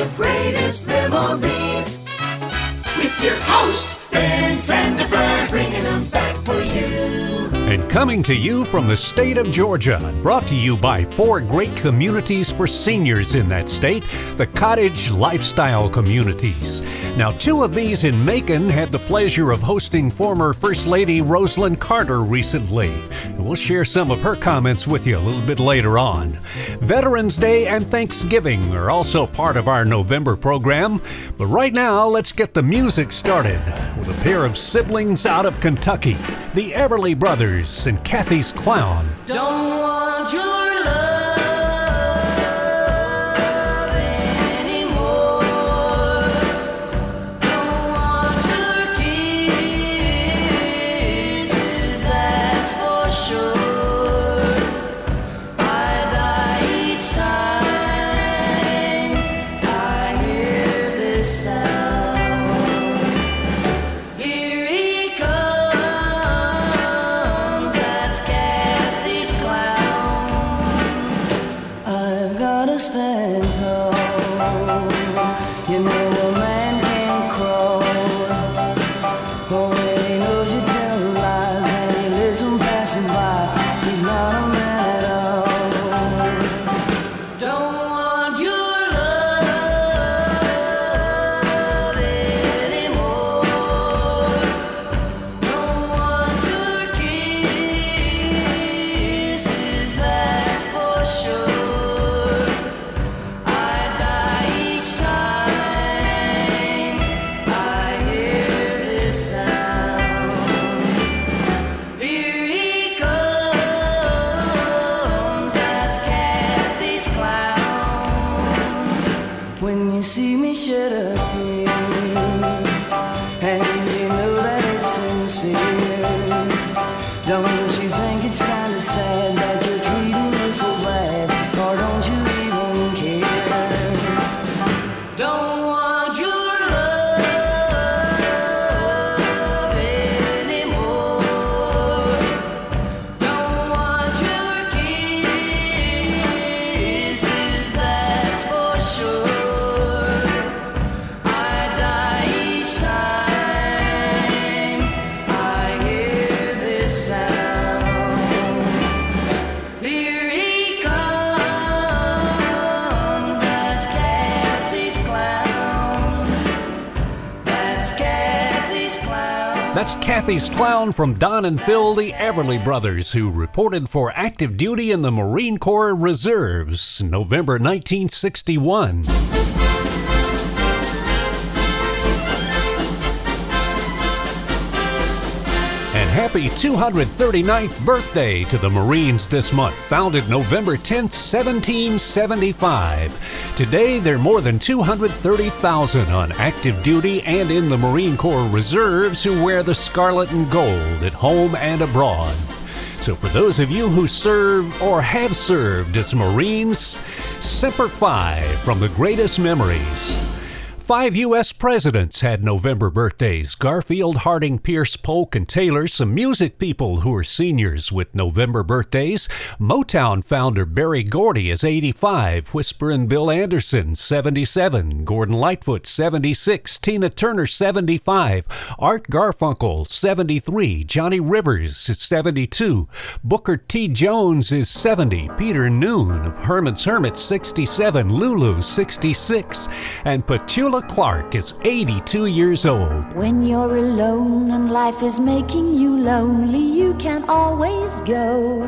the greatest memories. With your host, Ben Sandifer, bringing them back for you. And coming to you from the state of Georgia, brought to you by four great communities for seniors in that state, the Cottage Lifestyle Communities. Now, two of these in Macon had the pleasure of hosting former First Lady Rosalynn Carter recently. We'll share some of her comments with you a little bit later on. Veterans Day and Thanksgiving are also part of our November program. But right now, let's get the music started with a pair of siblings out of Kentucky, the Everly Brothers and Cathy's Clown. See me That's Clown from Don and Phil, the Everly Brothers, who reported for active duty in the Marine Corps Reserves, November 1961. Happy 239th birthday to the Marines this month, founded November 10th, 1775. Today, there are more than 230,000 on active duty and in the Marine Corps Reserves who wear the scarlet and gold at home and abroad. So, for those of you who serve or have served as Marines, Semper Fi from the greatest memories. Five U.S. presidents had November birthdays Garfield, Harding, Pierce, Polk, and Taylor. Some music people who are seniors with November birthdays. Motown founder Berry Gordy is 85. Whispering Bill Anderson, 77. Gordon Lightfoot, 76. Tina Turner, 75. Art Garfunkel, 73. Johnny Rivers is 72. Booker T. Jones is 70. Peter Noone of Herman's Hermit, 67. Lulu, 66. And Petula Clark is 82 years old. When you're alone and life is making you lonely, you can always go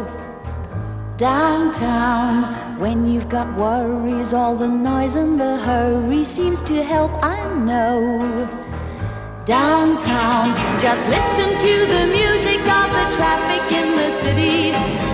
downtown. When you've got worries, all the noise and the hurry seems to help, I know. Downtown, just listen to the music of the traffic in the city.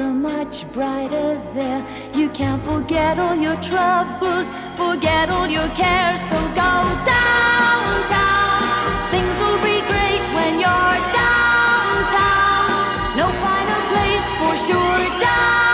Are much brighter there. You can't forget all your troubles, forget all your cares. So go downtown. Things will be great when you're downtown. No finer place for sure. Downtown,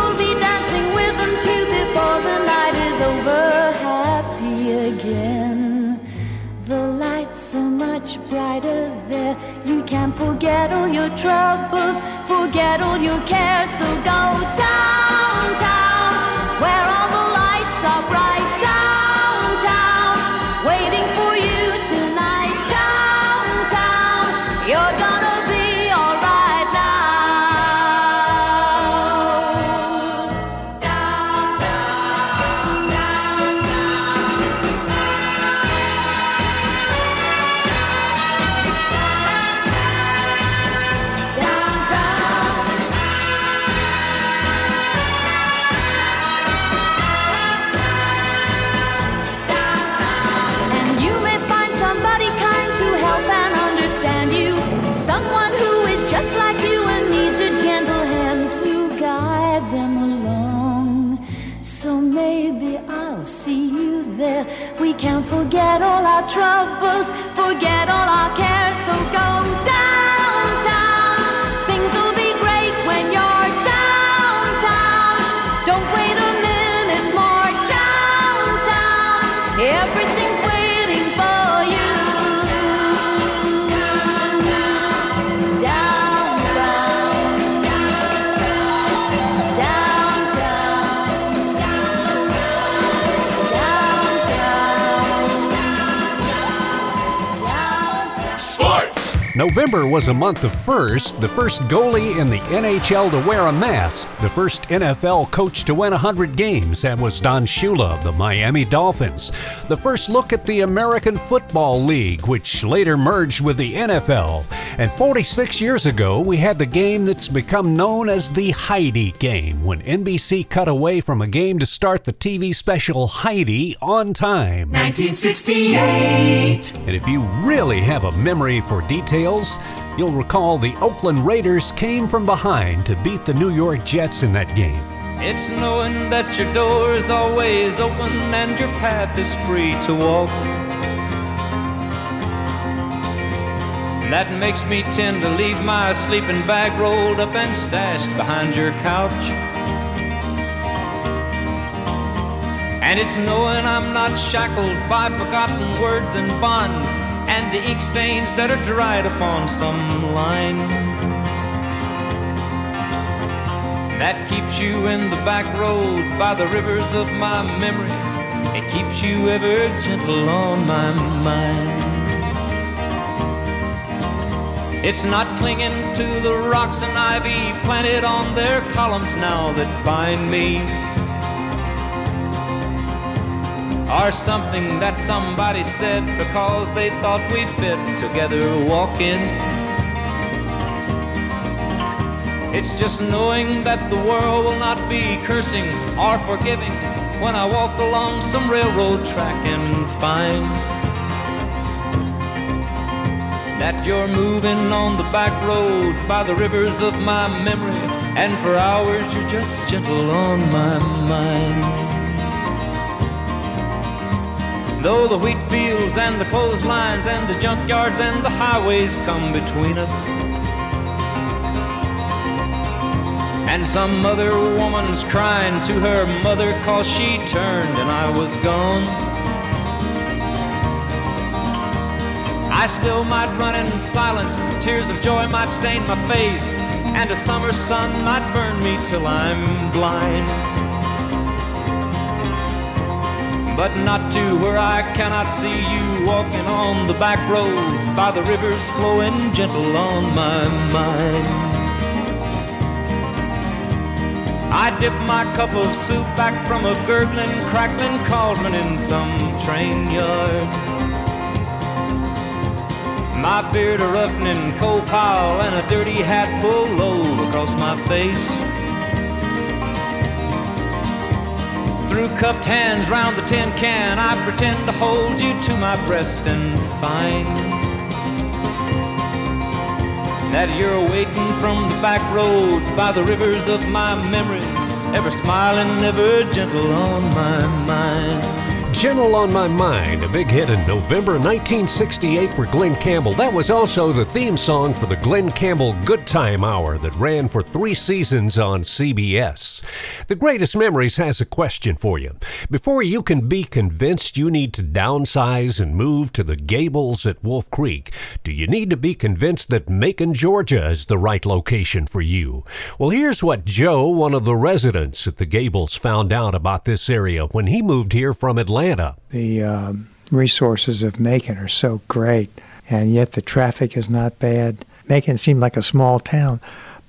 are much brighter there. You can forget all your troubles, forget all your cares. So go downtown, our troubles, November was a month of first, the first goalie in the NHL to wear a mask, the first NFL coach to win 100 games, that was Don Shula of the Miami Dolphins, the first look at the American Football League, which later merged with the NFL, and 46 years ago we had the game that's become known as the Heidi game, when NBC cut away from a game to start the TV special Heidi on time. 1968. And if you really have a memory for details, you'll recall the Oakland Raiders came from behind to beat the New York Jets in that game. It's knowing that your door is always open and your path is free to walk. That makes me tend to leave my sleeping bag rolled up and stashed behind your couch. And it's knowing I'm not shackled by forgotten words and bonds and the ink stains that are dried upon some line. That keeps you in the back roads by the rivers of my memory. It keeps you ever gentle on my mind. It's not clinging to the rocks and ivy planted on their columns now that bind me. Or something that somebody said because they thought we fit together walking. It's just knowing that the world will not be cursing or forgiving when I walk along some railroad track and find that you're moving on the back roads by the rivers of my memory, and for hours you're just gentle on my mind. Though the wheat fields and the clotheslines and the junkyards and the highways come between us. And some other woman's crying to her mother cause she turned and I was gone. I still might run in silence, tears of joy might stain my face, and a summer sun might burn me till I'm blind but not to where I cannot see you walking on the back roads by the rivers flowing gentle on my mind. I dip my cup of soup back from a gurgling, crackling cauldron in some train yard. My beard a roughening coal pile and a dirty hat pulled low across my face. Through cupped hands round the tin can, I pretend to hold you to my breast and find that you're waiting from the back roads by the rivers of my memories, ever smiling, ever gentle on my mind. Gentle on My Mind, a big hit in November 1968 for Glen Campbell. That was also the theme song for the Glen Campbell Good Time Hour that ran for three seasons on CBS. The Greatest Memories has a question for you. Before you can be convinced you need to downsize and move to the Gables at Wolf Creek, do you need to be convinced that Macon, Georgia is the right location for you? Well, here's what Joe, one of the residents at the Gables, found out about this area when he moved here from Atlanta. The um, resources of Macon are so great, and yet the traffic is not bad. Macon seemed like a small town,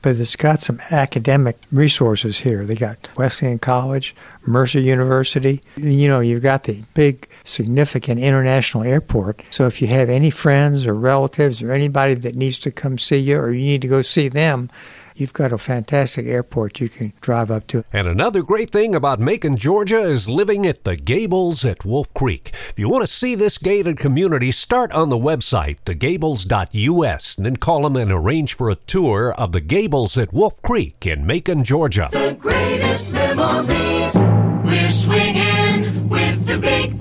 but it's got some academic resources here. They got Wesleyan College, Mercer University. You know, you've got the big, significant international airport. So if you have any friends or relatives or anybody that needs to come see you or you need to go see them, you've got a fantastic airport you can drive up to. And another great thing about Macon, Georgia is living at the Gables at Wolf Creek. If you want to see this gated community, start on the website, thegables.us, and then call them and arrange for a tour of the Gables at Wolf Creek in Macon, Georgia. The greatest memories. We're swinging with the big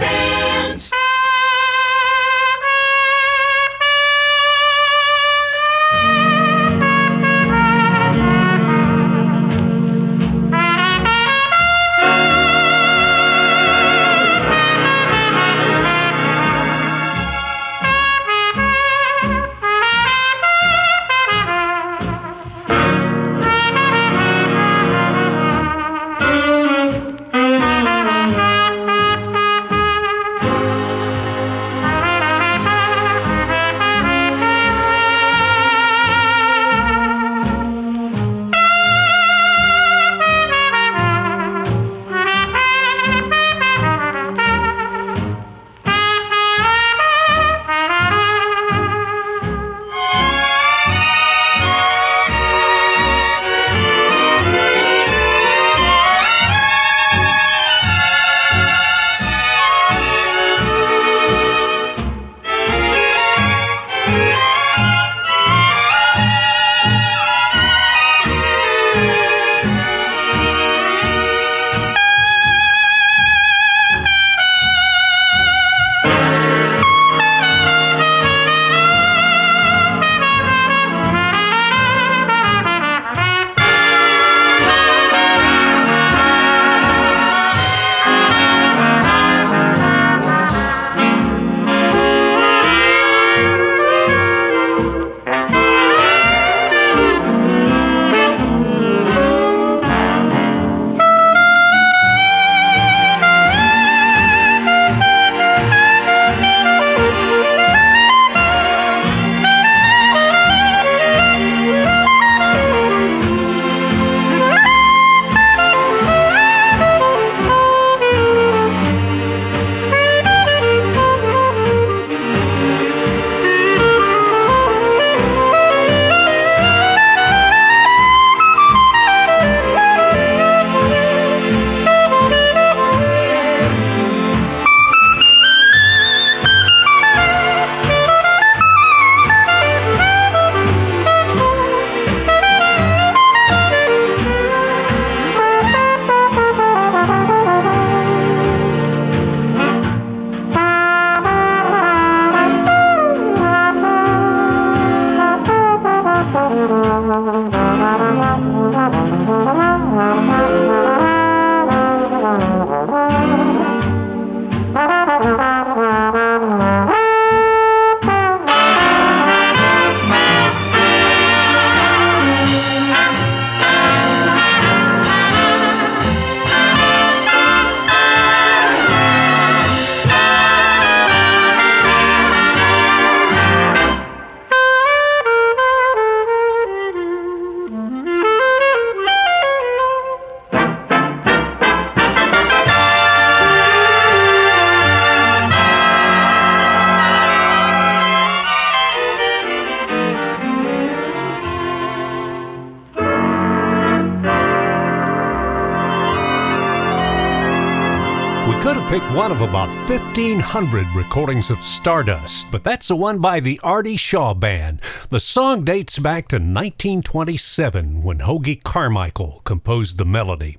of about 1,500 recordings of Stardust, but that's the one by the Artie Shaw Band. The song dates back to 1927 when Hoagy Carmichael composed the melody.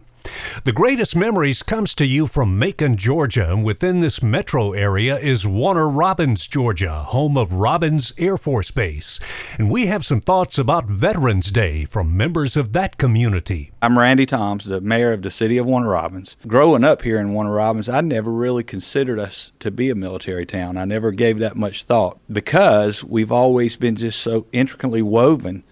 The greatest memories comes to you from Macon, Georgia, within this metro area is Warner Robins, Georgia, home of Robins Air Force Base. And we have some thoughts about Veterans Day from members of that community. I'm Randy Toms, the mayor of the city of Warner Robins. Growing up here in Warner Robins, I never really considered us to be a military town. I never gave that much thought because we've always been just so intricately woven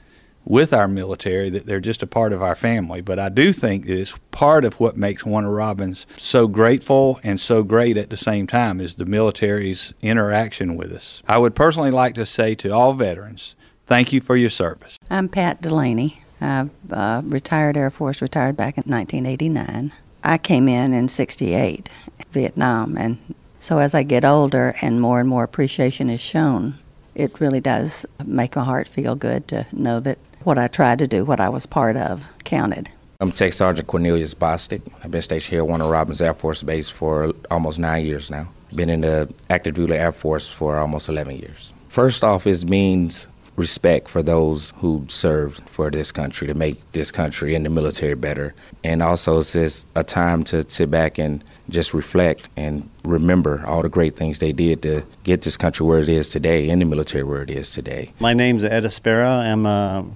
with our military that they're just a part of our family. But I do think that it's part of what makes Warner Robins so grateful and so great at the same time is the military's interaction with us. I would personally like to say to all veterans, thank you for your service. I'm Pat Delaney. I'm uh, retired Air Force, retired back in 1989. I came in in 68, Vietnam, and so as I get older and more and more appreciation is shown, it really does make my heart feel good to know that what I tried to do, what I was part of, counted. I'm Tech Sergeant Cornelius Bostic. I've been stationed here at Warner Robins Air Force Base for almost nine years now. Been in the active duty Air Force for almost 11 years. First off, it means respect for those who served for this country to make this country and the military better. And also, it's just a time to sit back and just reflect and remember all the great things they did to get this country where it is today and the military where it is today. My name's Ed Aspera. I'm a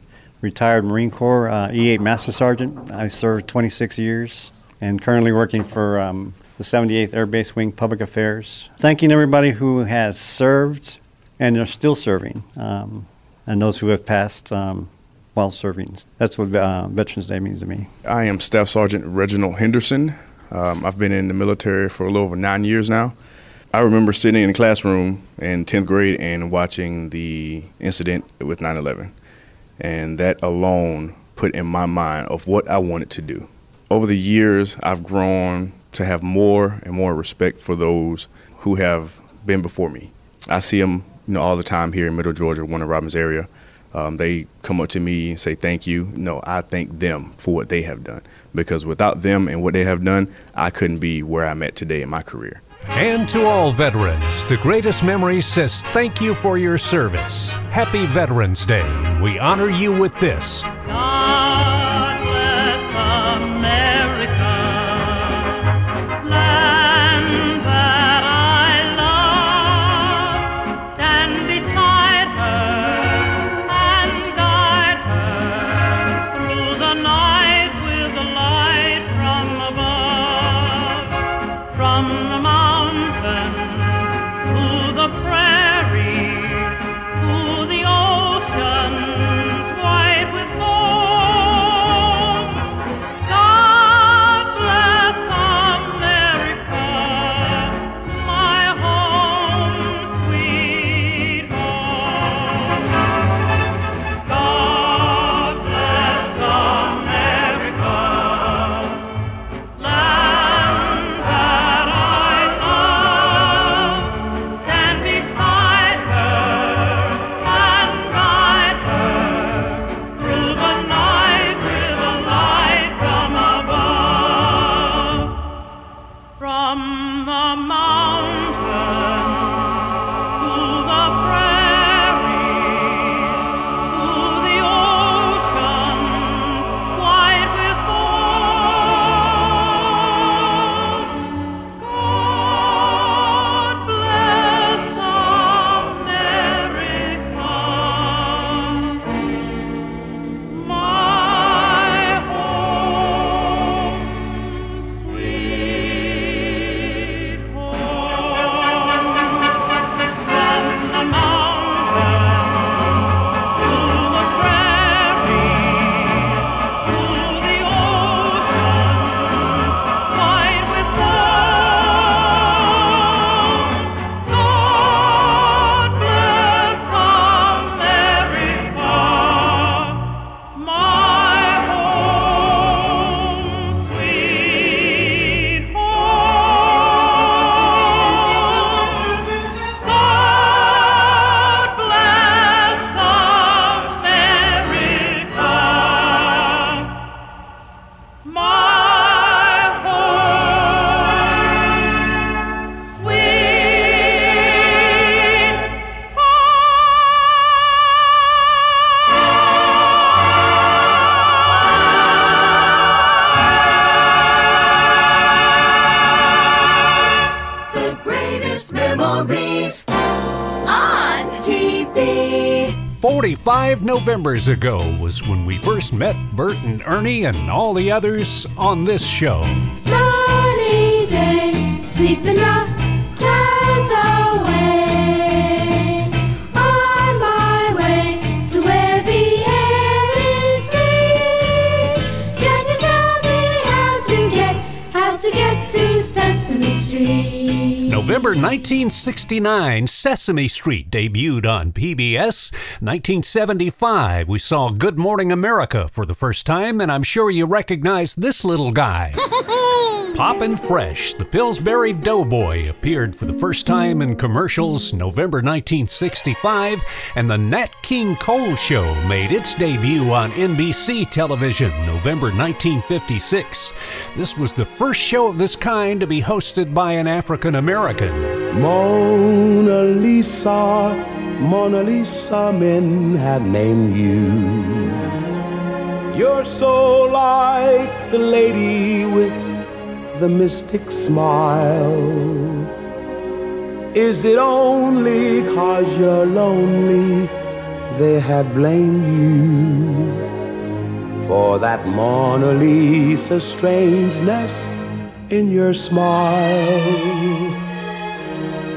retired Marine Corps uh, E8 Master Sergeant. I served 26 years and currently working for um, the 78th Air Base Wing Public Affairs. Thanking everybody who has served and are still serving, um, and those who have passed um, while serving. That's what uh, Veterans Day means to me. I am Staff Sergeant Reginald Henderson. Um, I've been in the military for a little over nine years now. I remember sitting in the classroom in 10th grade and watching the incident with 9 11. And that alone put in my mind of what I wanted to do. Over the years, I've grown to have more and more respect for those who have been before me. I see them you know, all the time here in Middle Georgia, Warner Robins area. Um, they come up to me and say thank you. No, I thank them for what they have done because without them and what they have done, I couldn't be where I'm at today in my career. And to all veterans, the greatest memory says thank you for your service. Happy Veterans Day. We honor you with this. 45 Novembers ago was when we first met Bert and Ernie and all the others on this show. Sunny day, sweeping the clouds away. On my way to where the air is sweet. Can you tell me how to get, how to get to Sesame Street? November 1969, Sesame Street debuted on PBS. 1975, we saw Good Morning America for the first time, and I'm sure you recognize this little guy. Poppin' Fresh, the Pillsbury Doughboy, appeared for the first time in commercials November 1965, and the Nat King Cole Show made its debut on NBC television November 1956. This was the first show of this kind to be hosted by an African American. Mona Lisa, Mona Lisa, men have named you. You're so like the lady with the mystic smile. Is it only cause you're lonely they have blamed you for that Mona Lisa strangeness in your smile?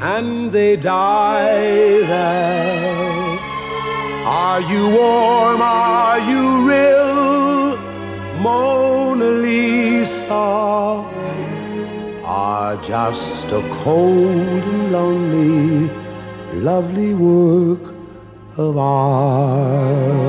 and they die there. Are you warm? Are you real? Mona Lisa are just a cold and lonely, lovely work of art.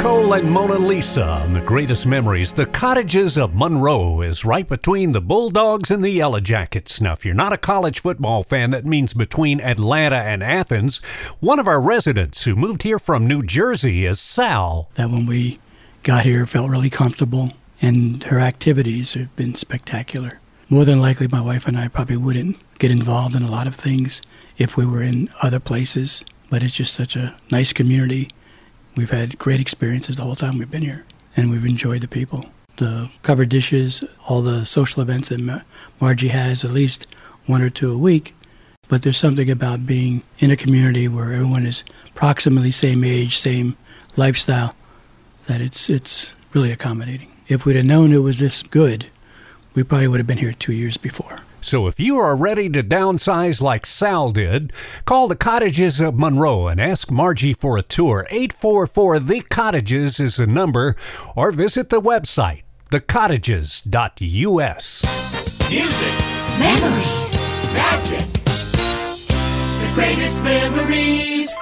Cole and Mona Lisa on the greatest memories. The Cottages of Monroe is right between the Bulldogs and the Yellow Jackets. Now, if you're not a college football fan, that means between Atlanta and Athens. One of our residents who moved here from New Jersey is Sal. That when we got here, felt really comfortable, and her activities have been spectacular. More than likely, my wife and I probably wouldn't get involved in a lot of things if we were in other places, but it's just such a nice community. We've had great experiences the whole time we've been here, and we've enjoyed the people. The covered dishes, all the social events that Mar- Margie has, at least one or two a week. But there's something about being in a community where everyone is approximately same age, same lifestyle, that it's it's really accommodating. If we'd have known it was this good, we probably would have been here two years before. So if you are ready to downsize like Sal did, call the Cottages of Monroe and ask Margie for a tour. 844 The Cottages is the number, or visit the website thecottages.us. Music, memories, magic. The greatest memories.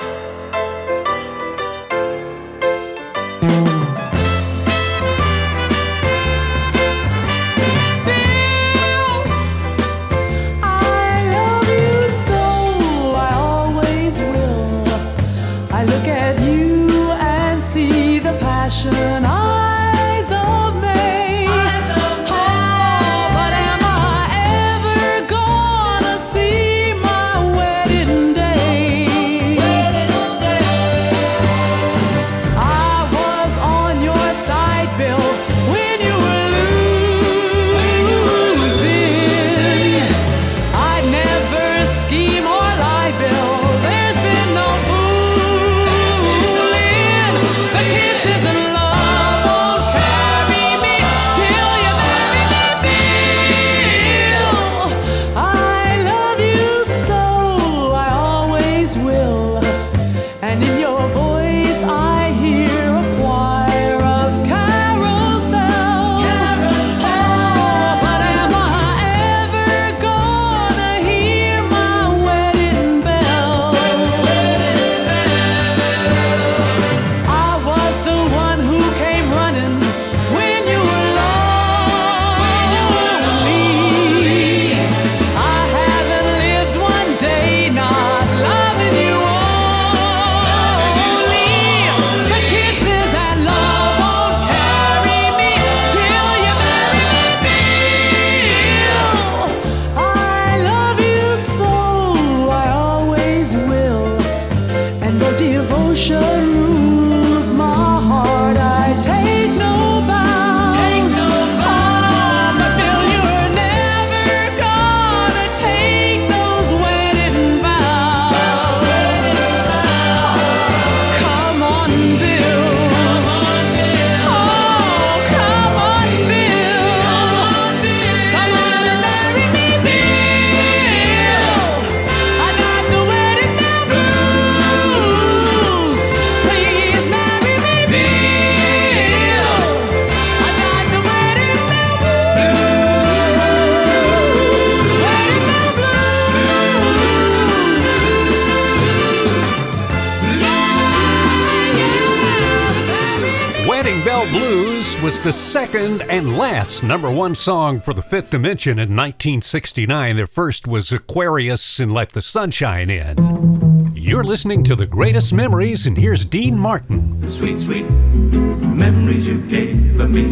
And last number one song for the Fifth Dimension in 1969. Their first was Aquarius and Let the Sunshine In. You're listening to the greatest memories, and here's Dean Martin. Sweet, sweet memories you gave of me.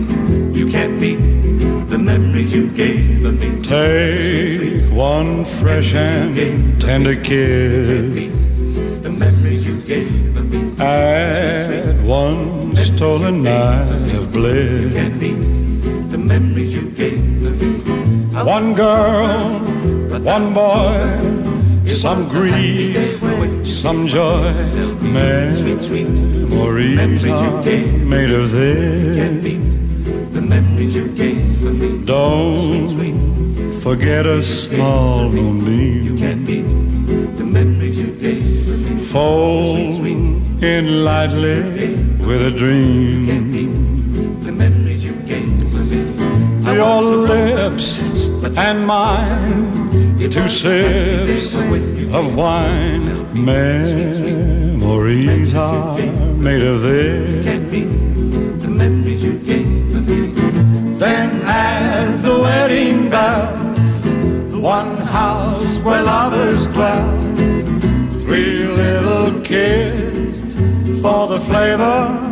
You can't beat the memories you gave of me. Take one fresh and tender kiss. The memories you gave me. Add one stolen night of bliss. Memories you gave me. One girl, one boy, some grief, some joy. Memories are made of this. The memories you gave me. Don't forget a small moonbeam. The memories you gave me. Fold in lightly with a dream. Your lips and mine, two sips of wine. Memories are made of this. Then add the wedding bells, one house where lovers dwell. Three little kids for the flavor.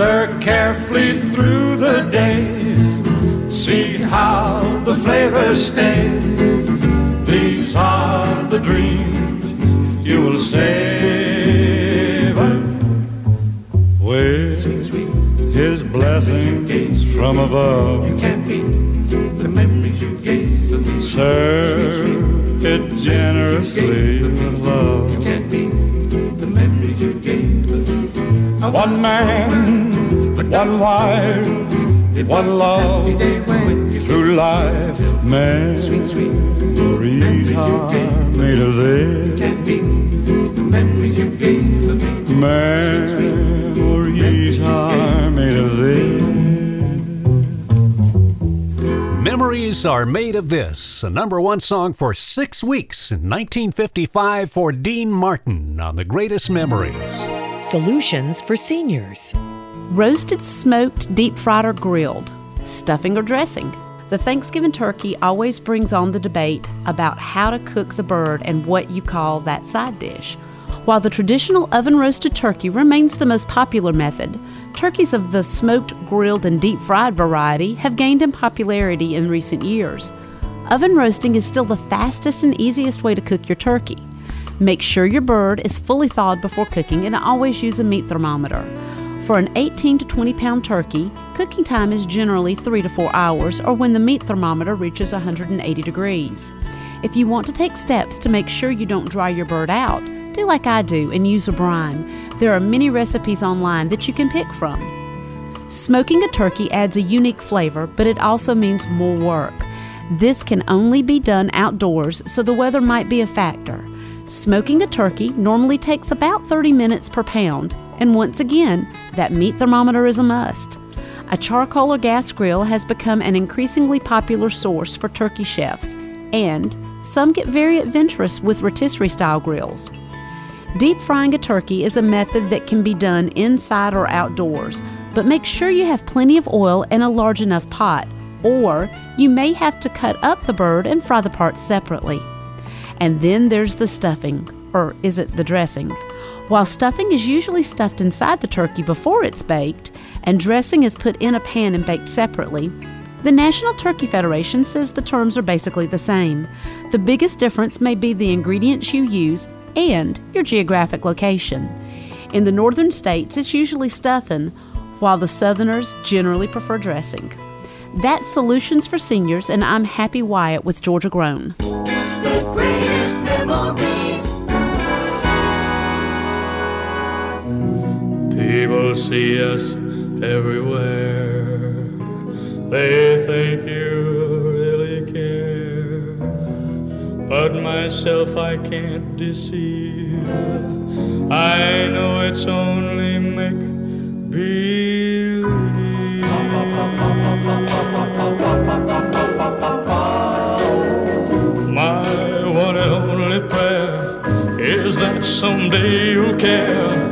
Stir carefully through the days. See how the flavor stays. These are the dreams you will savor with His blessings from above. You can't beat the memories you gave. Serve it generously with love. One man, one wife, one love, through life, man, sweet, sweet, made of this. Memories you gave me, memories are made of this. Memories Are Made of This, a number one song for six weeks in 1955 for Dean Martin on The Greatest Memories. Solutions for seniors. Roasted, smoked, deep fried, or grilled, stuffing or dressing. The Thanksgiving turkey always brings on the debate about how to cook the bird and what you call that side dish. While the traditional oven roasted turkey remains the most popular method, turkeys of the smoked, grilled, and deep fried variety have gained in popularity in recent years. Oven roasting is still the fastest and easiest way to cook your turkey. Make sure your bird is fully thawed before cooking and always use a meat thermometer. For an 18 to 20 pound turkey, cooking time is generally 3 to 4 hours or when the meat thermometer reaches 180 degrees. If you want to take steps to make sure you don't dry your bird out, do like I do and use a brine. There are many recipes online that you can pick from. Smoking a turkey adds a unique flavor, but it also means more work. This can only be done outdoors, so the weather might be a factor. Smoking a turkey normally takes about 30 minutes per pound, and once again, that meat thermometer is a must. A charcoal or gas grill has become an increasingly popular source for turkey chefs, and some get very adventurous with rotisserie style grills. Deep frying a turkey is a method that can be done inside or outdoors, but make sure you have plenty of oil and a large enough pot, or you may have to cut up the bird and fry the parts separately. And then there's the stuffing, or is it the dressing? While stuffing is usually stuffed inside the turkey before it's baked, and dressing is put in a pan and baked separately, the National Turkey Federation says the terms are basically the same. The biggest difference may be the ingredients you use and your geographic location. In the northern states, it's usually stuffing, while the southerners generally prefer dressing. That's Solutions for Seniors, and I'm Happy Wyatt with Georgia Grown. People see us everywhere. They think you really care. But myself I can't deceive. I know it's only make believe. My one and only prayer is that someday you'll care.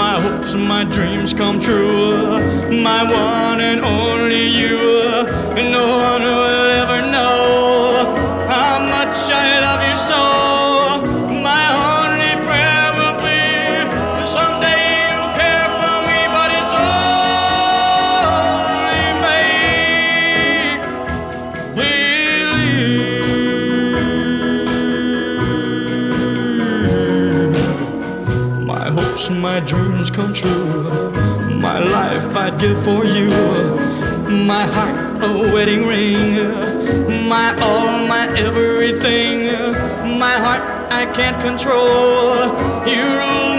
My hopes and my dreams come true. My one and only you. No one give for you. My heart a wedding ring. My all, my everything. My heart I can't control. You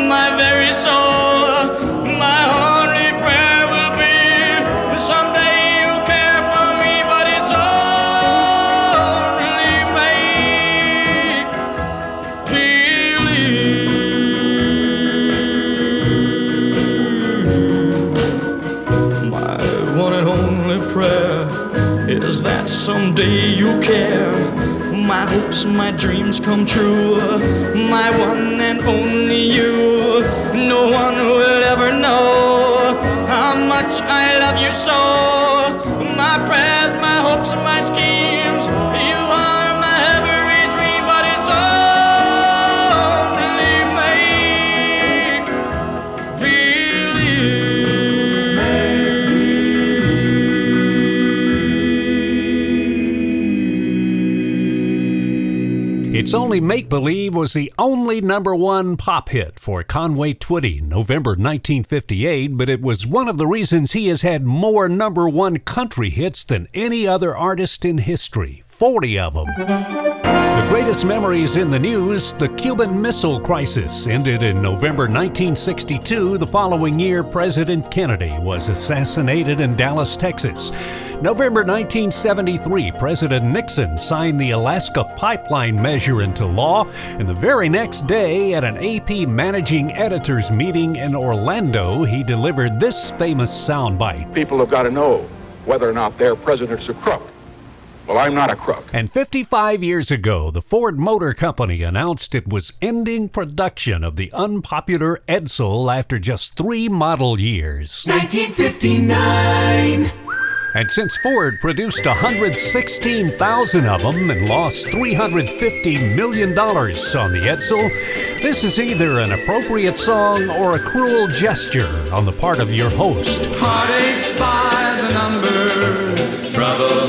My dreams come true. My one and only Only Make Believe was the only number one pop hit for Conway Twitty, November 1958, but it was one of the reasons he has had more number one country hits than any other artist in history 40 of them. The greatest memories in the news the Cuban Missile Crisis ended in November 1962. The following year, President Kennedy was assassinated in Dallas, Texas. November 1973, President Nixon signed the Alaska Pipeline Measure into law, and the very next day, at an AP managing editors meeting in Orlando, he delivered this famous soundbite. People have got to know whether or not their president's a crook. Well, I'm not a crook. And 55 years ago, the Ford Motor Company announced it was ending production of the unpopular Edsel after just three model years. 1959. And since Ford produced 116,000 of them and lost $350 million on the Edsel, this is either an appropriate song or a cruel gesture on the part of your host. Heartaches by the number, troubles by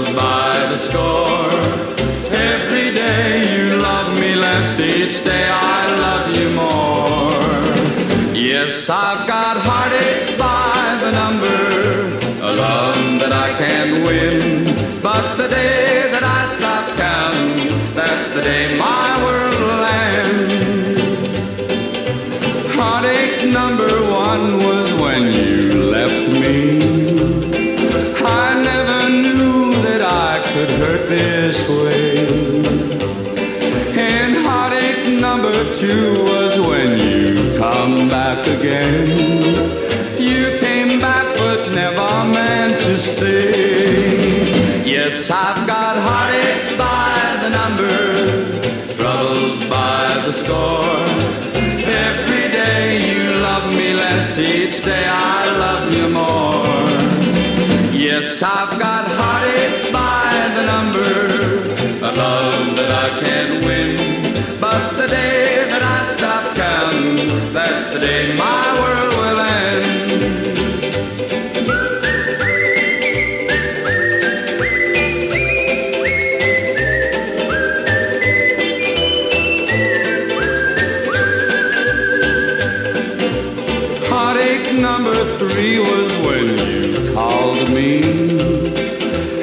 the score. Every day you love me less, each day I love you more. Yes, I've got heartaches by the number, a love that I can't win. But the day was when you come back again. You came back but never meant to stay. Yes, I've got heartaches by the number, troubles by the score. Every day you love me less, each day I love you more. Yes, I've got counting, that's the day my world will end. Heartache number three was when you called me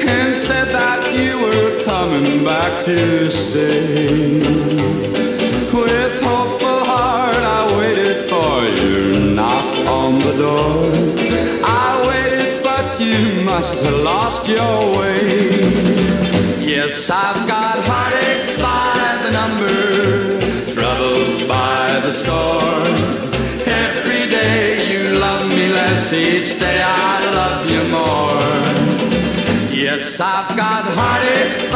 and said that you were coming back to stay. Door. I waited, but you must have lost your way. Yes, I've got heartaches by the number, troubles by the score. Every day you love me less, each day I love you more. Yes, I've got heartaches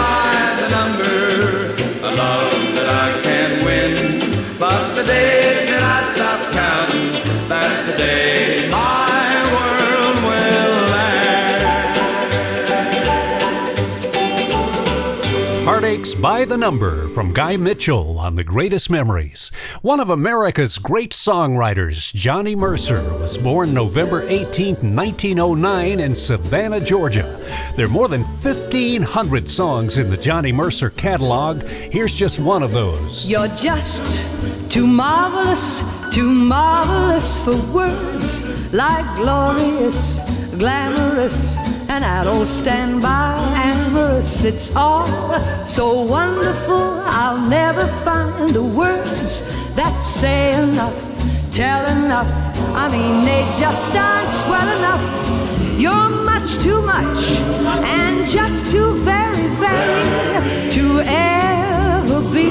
By the Number from Guy Mitchell on The Greatest Memories. One of America's great songwriters, Johnny Mercer, was born November 18, 1909, in Savannah, Georgia. There are more than 1,500 songs in the Johnny Mercer catalog. Here's just one of those. You're just too marvelous, too marvelous for words like glorious, glamorous, and I don't stand by and amorous. It's all so wonderful, I'll never find the words that say enough, tell enough. I mean, they just aren't swell enough. You're much too much, and just too very, very to ever be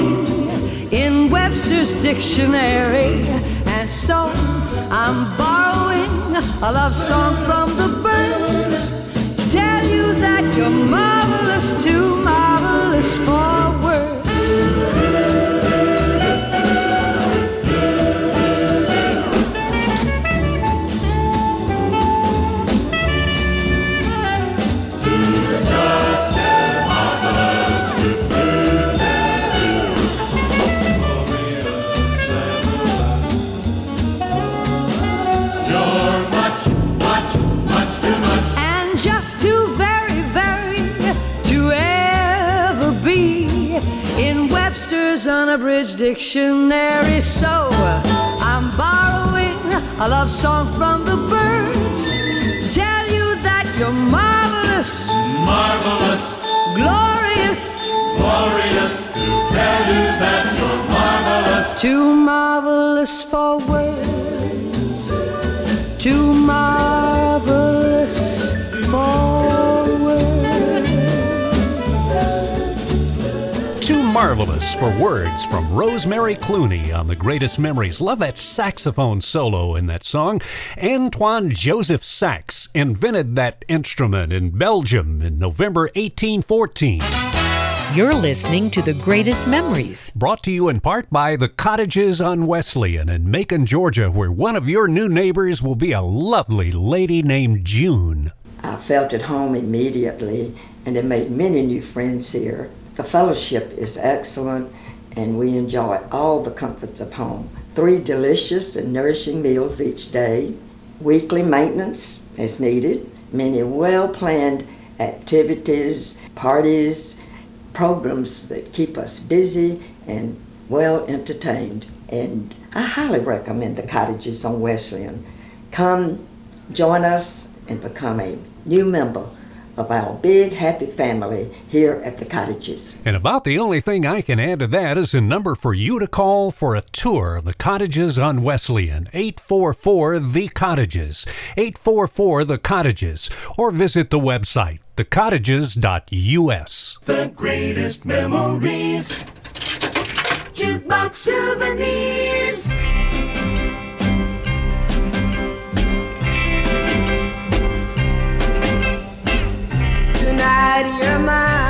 in Webster's dictionary. And so I'm borrowing a love song from the birds that you're marvelous, too marvelous for unabridged dictionary. So I'm borrowing a love song from the birds to tell you that you're marvelous, Marvelous, glorious, glorious. To tell you that you're marvelous. too marvelous for words, too marvelous for Marvelous for words from Rosemary Clooney on The Greatest Memories. Love that saxophone solo in that song. Antoine Joseph Sax invented that instrument in Belgium in November 1814. You're listening to The Greatest Memories. Brought to you in part by the Cottages on Wesleyan in Macon, Georgia, where one of your new neighbors will be a lovely lady named June. I felt at home immediately and have made many new friends here. The fellowship is excellent and we enjoy all the comforts of home. Three delicious and nourishing meals each day, weekly maintenance as needed, many well planned activities, parties, programs that keep us busy and well entertained. And I highly recommend the cottages on Wesleyan. Come join us and become a new member of our big happy family here at the cottages. And about the only thing I can add to that is a number for you to call for a tour of the cottages on Wesleyan. 844 The Cottages. 844 The Cottages. Or visit the website, thecottages.us. The greatest memories. Jukebox souvenirs. Tonight you're mine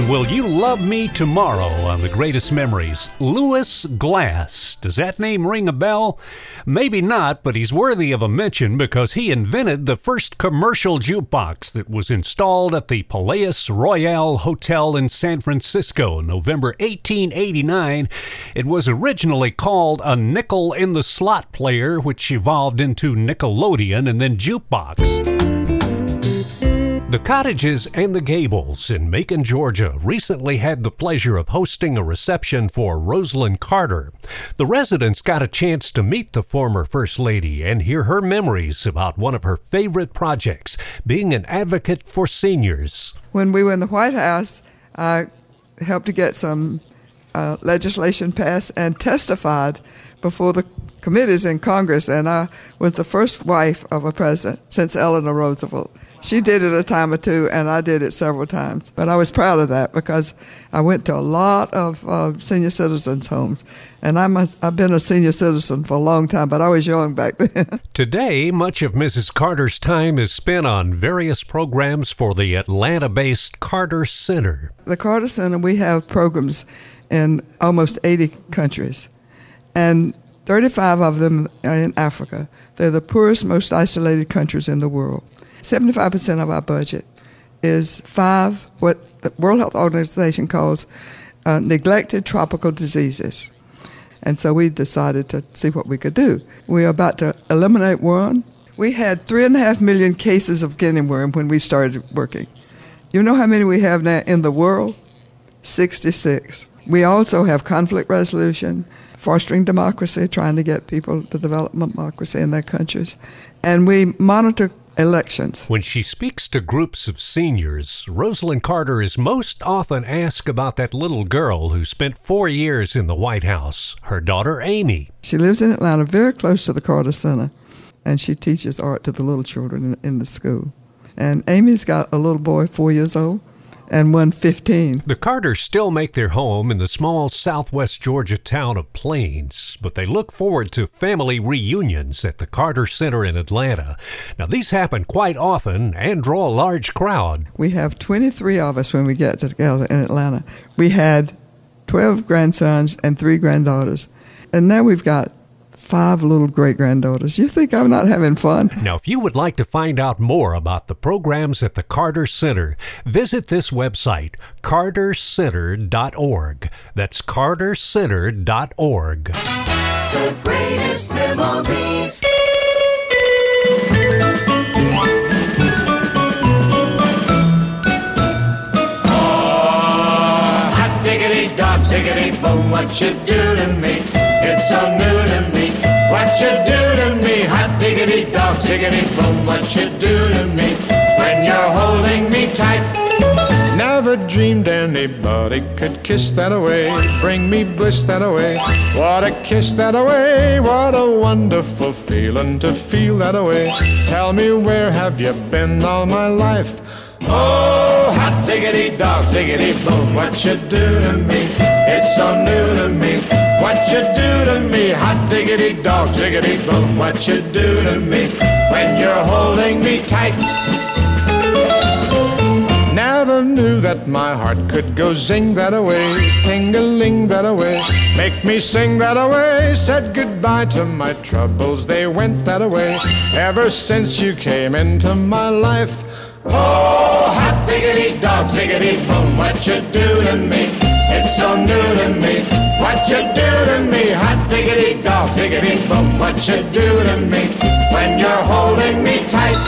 Will You Love Me Tomorrow on The Greatest Memories. Louis Glass. Does that name ring a bell? Maybe not, but he's worthy of a mention because he invented the first commercial jukebox that was installed at the Palace Royale Hotel in San Francisco, November 1889. It was originally called a nickel in the slot player, which evolved into Nickelodeon and then jukebox. The Cottages and the Gables in Macon, Georgia, recently had the pleasure of hosting a reception for Rosalynn Carter. The residents got a chance to meet the former First Lady and hear her memories about one of her favorite projects, being an advocate for seniors. When we were in the White House, I helped to get some uh, legislation passed and testified before the committees in Congress, and I was the first wife of a president since Eleanor Roosevelt. She did it a time or two, and I did it several times. But I was proud of that because I went to a lot of uh, senior citizens' homes, and I'm a, I've been a senior citizen for a long time, but I was young back then. Today, much of Mrs. Carter's time is spent on various programs for the Atlanta based Carter Center. the Carter Center, we have programs in almost 80 countries, and 35 of them are in Africa. They're the poorest, most isolated countries in the world. 75% of our budget is five, what the World Health Organization calls uh, neglected tropical diseases. And so we decided to see what we could do. We are about to eliminate one. We had three and a half million cases of guinea worm when we started working. You know how many we have now in the world? 66. We also have conflict resolution, fostering democracy, trying to get people to develop democracy in their countries. And we monitor elections. When she speaks to groups of seniors, Rosalynn Carter is most often asked about that little girl who spent four years in the White House, her daughter Amy. She lives in Atlanta, very close to the Carter Center, and she teaches art to the little children in, in the school. And Amy's got a little boy, four years old, and one 15. The Carters still make their home in the small southwest Georgia town of Plains, but they look forward to family reunions at the Carter Center in Atlanta. Now, these happen quite often and draw a large crowd. We have 23 of us when we get together in Atlanta. We had 12 grandsons and three granddaughters, and now we've got five little great granddaughters. You think I'm not having fun? Now, if you would like to find out more about the programs at the Carter Center, visit this website, cartercenter.org. That's cartercenter.org. The greatest memories. Ah, hot diggity dog, ziggity boom, what you do to me? It's so new to me. What you do to me? Hot diggity dog, ziggity boom, what you do to me? When you're holding me tight. Never dreamed anybody could kiss that away, bring me bliss that away. What a kiss that away, what a wonderful feeling to feel that away. Tell me where have you been all my life? Oh, hot ziggity dog, ziggity boom, what you do to me? It's so new to me. What you do to me? Hot diggity dog, ziggity boom, what you do to me? When you're holding me tight. Never knew that my heart could go zing that away, ting-a-ling that away, make me sing that away. Said goodbye to my troubles, they went that away. Ever since you came into my life. Oh, hot diggity dog, ziggity boom, what you do to me? It's so new to me. What you do to me? Hot diggity dog, ziggity boom, what you do to me? When you're holding me tight.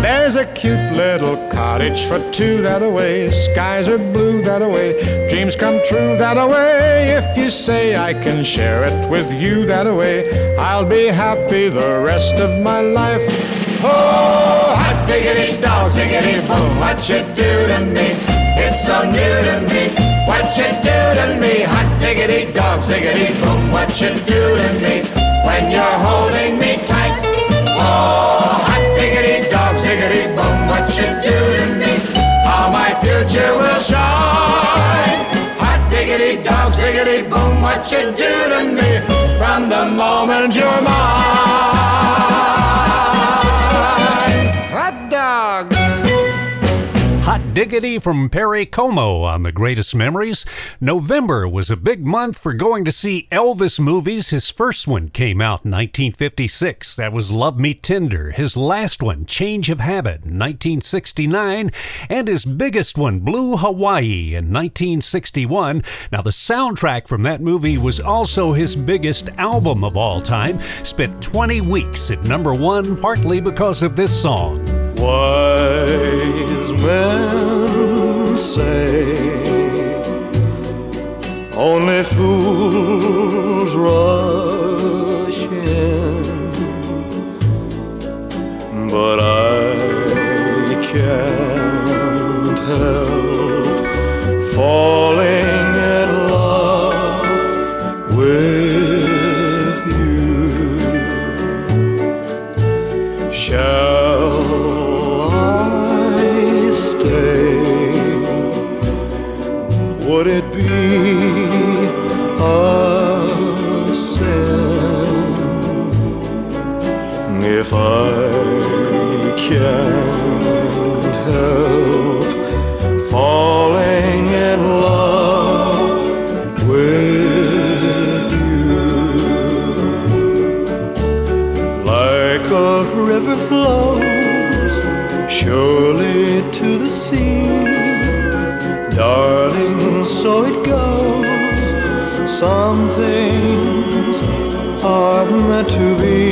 There's a cute little cottage for two that away. Skies are blue that away. Dreams come true that away. If you say I can share it with you that away, I'll be happy the rest of my life. Oh, hot diggity dog, ziggity boom, what you do to me? It's so new to me. What you do to me? Hot diggity dog, ziggity boom, what you do to me? When you're holding me tight. Oh, hot diggity dog, ziggity boom, what you do future will shine. Hot diggity dog, ziggity boom, what you do to me? From the moment you're mine. Hot diggity from Perry Como on the greatest memories. November was a big month for going to see Elvis movies. His first one came out in 1956. That was Love Me Tender. His last one, Change of Habit, in 1969. And his biggest one, Blue Hawaii, in 1961. Now, the soundtrack from that movie was also his biggest album of all time. Spent 20 weeks at number one, partly because of this song. Wise men say only fools rush in, but I can't help falling. in love with you. Shall would it be a sin if I can't help falling in love with you? Like a river flows surely to the sea, darling so it goes. Some things are meant to be.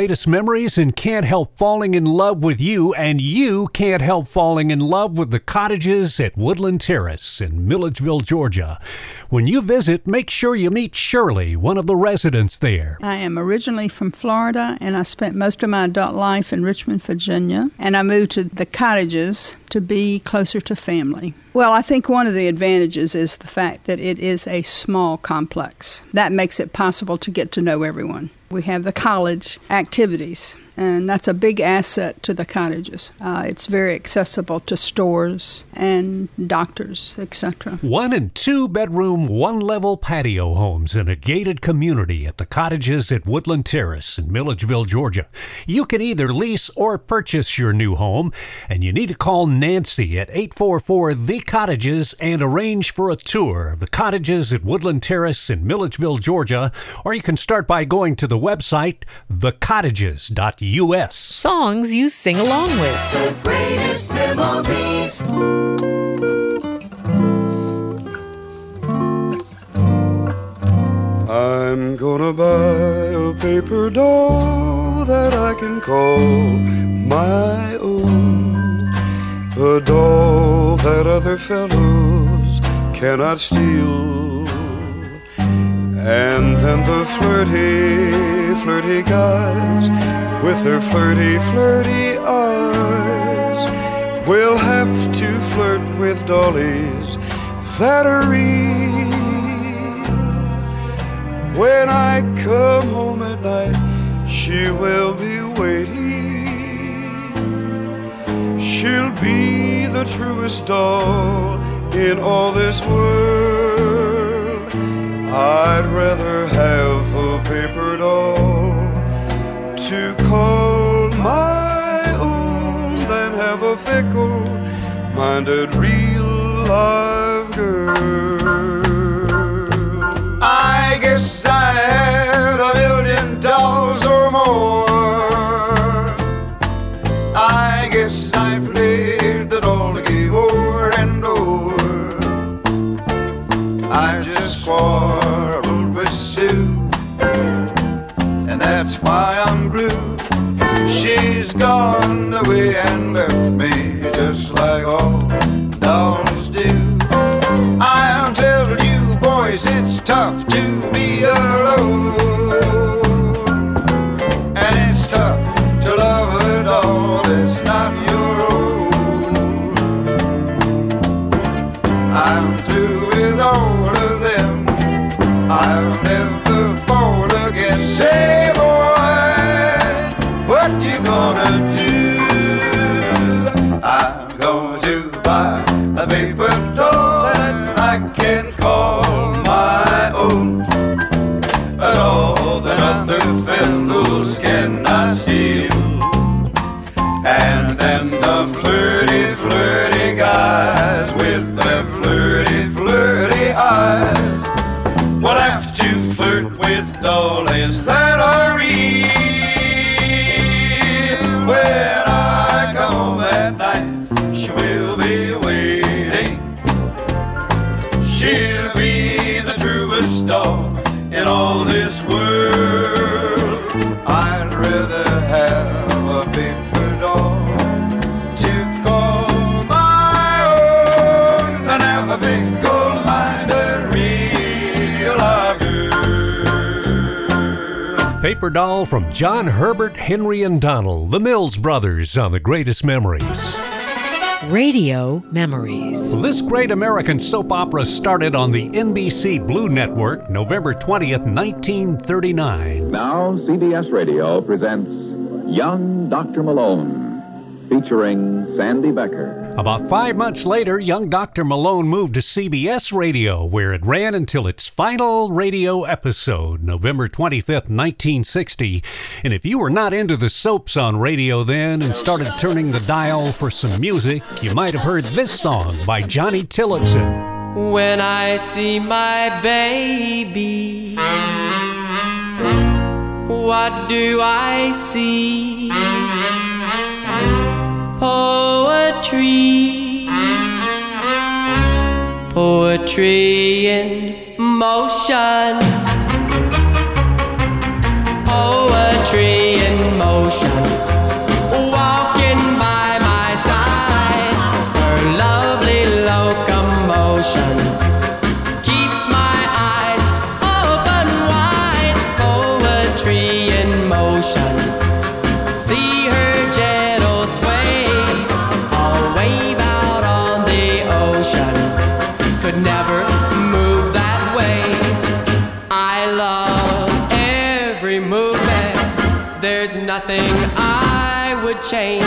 Greatest memories and can't help falling in love with you, and you can't help falling in love with the cottages at Woodland Terrace in Milledgeville, Georgia. When you visit, make sure you meet Shirley, one of the residents there. I am originally from Florida and I spent most of my adult life in Richmond, Virginia. And I moved to the cottages to be closer to family. Well, I think one of the advantages is the fact that it is a small complex. That makes it possible to get to know everyone. We have the college activities, and that's a big asset to the cottages. Uh, it's very accessible to stores and doctors, etc. One and two bedroom, one level patio homes in a gated community at the cottages at Woodland Terrace in Milledgeville, Georgia. You can either lease or purchase your new home, and you need to call Nancy at 844 The Cottages and arrange for a tour of the cottages at Woodland Terrace in Milledgeville, Georgia, or you can start by going to the website thecottages.us. Songs you sing along with. The greatest memories. I'm gonna buy a paper doll that I can call my own. A doll that other fellows cannot steal. And then the flirty, flirty guys with their flirty, flirty eyes will have to flirt with dollies that are real. When I come home at night, she will be waiting. She'll be the truest doll in all this world. I'd rather have a paper doll to call my own than have a fickle minded real live girl. I guess I had a million dolls or more. Paper Doll from John Herbert, Henry, and Donald, the Mills Brothers on The Greatest Memories. Radio Memories. This great American soap opera started on the NBC Blue Network November 20th, 1939. Now, CBS Radio presents Young Dr. Malone, featuring Sandy Becker. About five months later, young Dr. Malone moved to CBS Radio, where it ran until its final radio episode, November 25th, 1960. And if you were not into the soaps on radio then and started turning the dial for some music, you might have heard this song by Johnny Tillotson. When I see my baby, what do I see? Poetry, poetry in motion, poetry in motion. Change.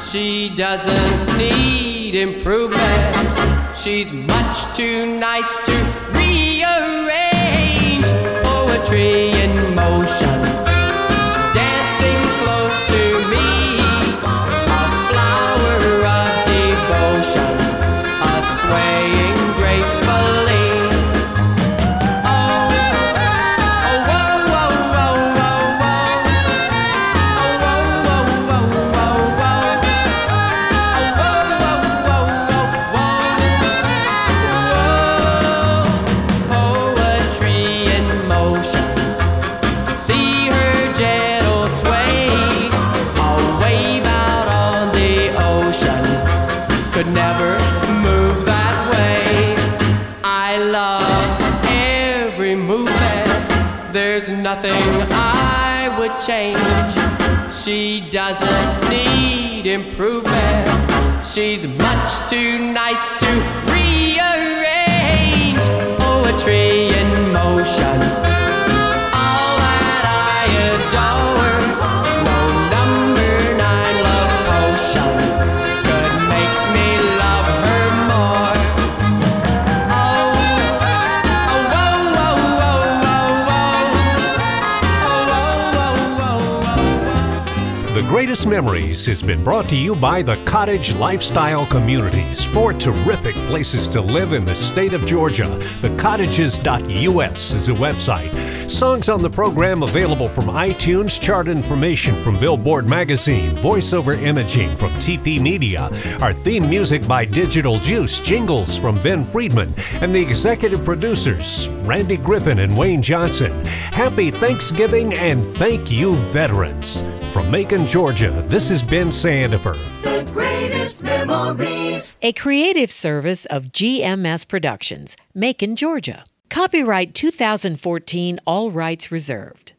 She doesn't need improvement. She's much too nice to rearrange. Improvement. She's much too nice to Memories has been brought to you by the Cottage Lifestyle Communities. Four terrific places to live in the state of Georgia. TheCottages.us is a website. Songs on the program available from iTunes, chart information from Billboard Magazine, voiceover imaging from TP Media, our theme music by Digital Juice, jingles from Ben Friedman, and the executive producers, Randy Griffin and Wayne Johnson. Happy Thanksgiving and thank you, veterans. From Macon, Georgia, this is Ben Sandifer. The greatest memories. A creative service of GMS Productions, Macon, Georgia. Copyright 2014, all rights reserved.